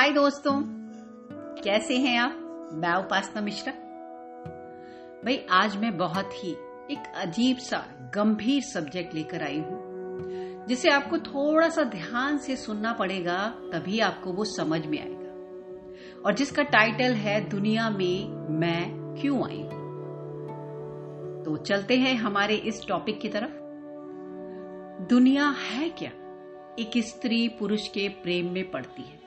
हाय दोस्तों, कैसे हैं आप? मैं उपासना मिश्रा। भाई, आज मैं बहुत ही एक अजीब सा, गंभीर सब्जेक्ट लेकर आई हूँ, जिसे आपको थोड़ा सा ध्यान से सुनना पड़ेगा, तभी आपको वो समझ में आएगा। और जिसका टाइटल है, दुनिया में मैं क्यों आई हूँ? तो चलते हैं हमारे इस टॉपिक की तरफ़। दुनिया है क्या? एक स्त्री पुरुष के प्रेम में पड़ती है।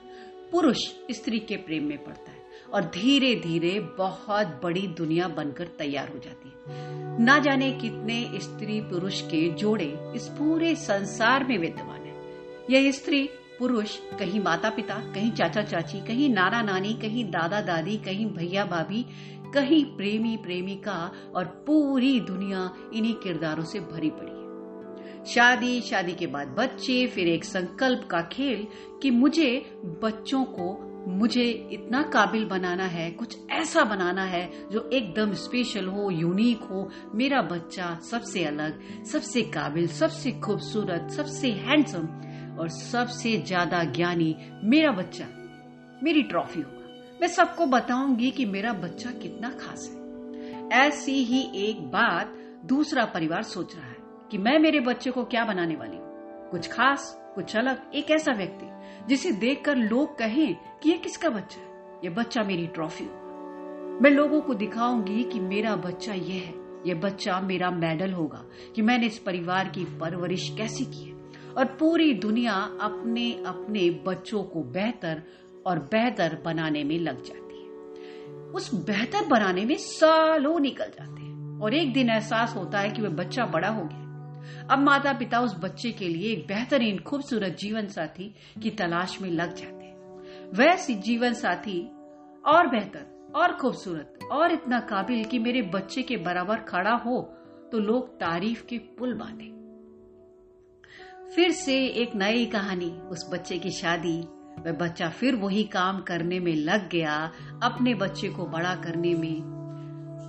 पुरुष स्त्री के प्रेम में पड़ता है और धीरे धीरे बहुत बड़ी दुनिया बनकर तैयार हो जाती है। ना जाने कितने स्त्री पुरुष के जोड़े इस पूरे संसार में विद्यमान है। यह स्त्री, पुरुष, कहीं माता पिता कहीं चाचा चाची कहीं नाना नानी कहीं दादा दादी कहीं भैया भाभी कहीं प्रेमी प्रेमिका और पूरी दुनिया इन्हीं किरदारों से भरी पड़ी। शादी शादी के बाद बच्चे, फिर एक संकल्प का खेल कि मुझे बच्चों को मुझे इतना काबिल बनाना है, कुछ ऐसा बनाना है जो एकदम स्पेशल हो यूनिक हो। मेरा बच्चा सबसे अलग, सबसे काबिल, सबसे खूबसूरत, सबसे हैंडसम और सबसे ज़्यादा ज्ञानी मेरा बच्चा, मेरी ट्रॉफी होगा। मैं सबको बताऊँगी कि मेरा बच्चा कितना खास है। ऐसी ही एक बात दूसरा परिवार सोच रहा है। कि मैं मेरे बच्चे को क्या बनाने वाली हूँ? कुछ खास, कुछ अलग, एक ऐसा व्यक्ति, जिसे देखकर लोग कहें कि ये किसका बच्चा है? ये बच्चा मेरी ट्रॉफी होगा। मैं लोगों को दिखाऊँगी कि मेरा बच्चा ये है। ये बच्चा मेरा मेडल होगा कि मैंने इस परिवार की परवरिश कैसी की है? और पूरी दुनिया अपने अपने बच्चों को बेहतर और बेहतर बनाने में लग जाती है। उस बेहतर बनाने में सालों निकल जाते हैं। और एक दिन एहसास होता है कि वह बच्चा बड़ा हो गया। अब माता पिता उस बच्चे के लिए एक बेहतरीन, खूबसूरत जीवन साथी की तलाश में लग जाते हैं। वैसी जीवन साथी और बेहतर, और खूबसूरत, और इतना काबिल कि मेरे बच्चे के बराबर खड़ा हो तो लोग तारीफ़ के पुल बांधे। फिर से एक नई कहानी, उस बच्चे की शादी। वह बच्चा फिर वही काम करने में लग गया, अपने बच्चे को बड़ा करने में।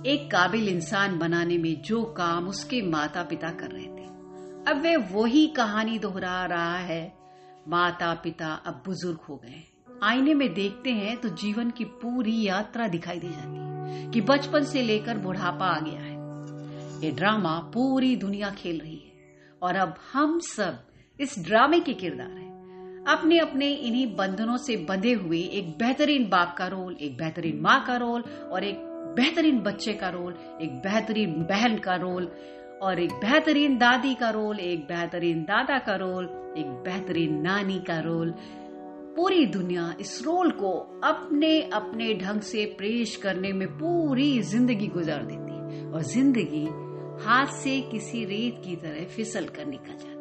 एक काबिल इंसान बनाने में जो काम उसके माता पिता कर रहे थे। अब वे वही कहानी दोहरा रहा है। माता पिता अब बुज़ुर्ग हो गए आईने में देखते हैं तो जीवन की पूरी यात्रा दिखाई दे जाती है कि बचपन से लेकर बुढ़ापा आ गया है। ये ड्रामा पूरी दुनिया खेल रही है। और अब हम सब इस ड्रामे के किरदार हैं। अपने अपने इन्हीं बंधनों से बंधे हुए एक बेहतरीन बाप का रोल, एक बेहतरीन माँ का रोल और एक बेहतरीन बच्चे का रोल, एक बेहतरीन बहन का रोल और एक बेहतरीन दादी का रोल, एक बेहतरीन दादा का रोल, एक बेहतरीन नानी का रोल। पूरी दुनिया इस रोल को अपने अपने ढंग से पेश करने में पूरी ज़िंदगी गुजार देती है और ज़िंदगी हाथ से किसी रेत की तरह फिसल कर निकल जाती है।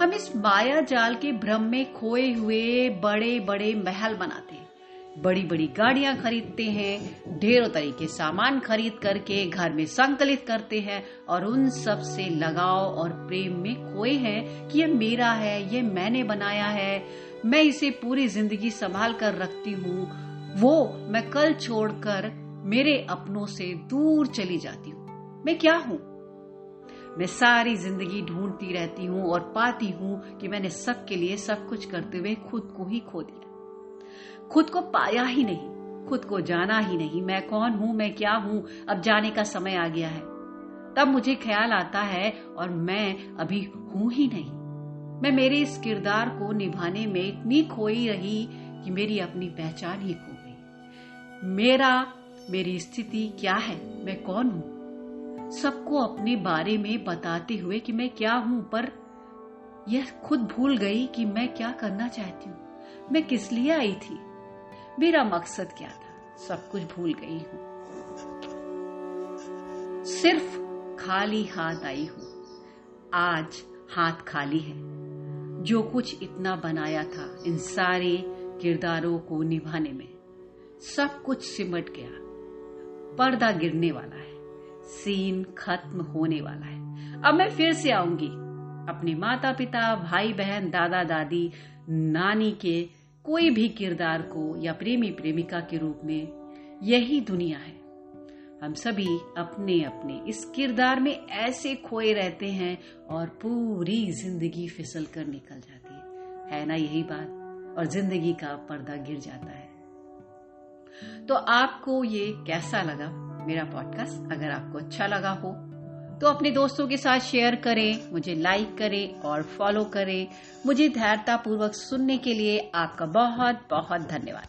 हम इस माया जाल के भ्रम में खोए हुए बड़े बड़े महल बनाते हैं। बड़ी बड़ी गाड़ियाँ खरीदते हैं, ढेरों तरीके सामान खरीद करके घर में संकलित करते हैं और उन सबसे लगाव और प्रेम में खोए हैं कि ये मेरा है ये मैंने बनाया है, मैं इसे पूरी ज़िंदगी संभाल कर रखती हूँ, वो मैं कल छोड़कर मेरे अपनों से दूर चली जाती हूँ। मैं क्या हूँ? मैं सारी ज़िंदगी ढूंढती रहती हूँ और पाती हूँ कि मैंने सबके लिए सब कुछ करते हुए खुद को ही खो दिया। खुद को पाया ही नहीं, खुद को जाना ही नहीं। मैं कौन हूँ, मैं क्या हूँ? अब जाने का समय आ गया है। तब मुझे ख्याल आता है और मैं अभी हूँ ही नहीं। मैं मेरे इस किरदार को निभाने में इतनी खोई रही कि मेरी अपनी पहचान ही खो गई। मेरा, मेरी स्थिति क्या है? मैं कौन हूँ? सबको अपने बारे में बताते हुए कि मैं क्या हूँ, पर यह खुद भूल गई कि मैं क्या करना चाहती हूँ। मैं किस लिए आई थी? मेरा मकसद क्या था? सब कुछ भूल गई हूँ। सिर्फ़ खाली हाथ आई हूँ। आज हाथ खाली है। जो कुछ इतना बनाया था इन सारे किरदारों को निभाने में, सब कुछ सिमट गया। पर्दा गिरने वाला सीन खत्म होने वाला है। अब मैं फिर से आऊँगी। अपने माता पिता भाई बहन दादा दादी नानी के कोई भी किरदार को या प्रेमी प्रेमिका के रूप में यही दुनिया है। हम सभी अपने अपने इस किरदार में ऐसे खोए रहते हैं और पूरी ज़िंदगी फिसल कर निकल जाती है। है ना यही बात? और ज़िंदगी का पर्दा गिर जाता है। तो आपको ये कैसा लगा? मेरा पॉडकास्ट अगर आपको अच्छा लगा हो तो अपने दोस्तों के साथ शेयर करें, मुझे लाइक करें और फॉलो करें। मुझे धैर्यतापूर्वक सुनने के लिए आपका बहुत बहुत धन्यवाद।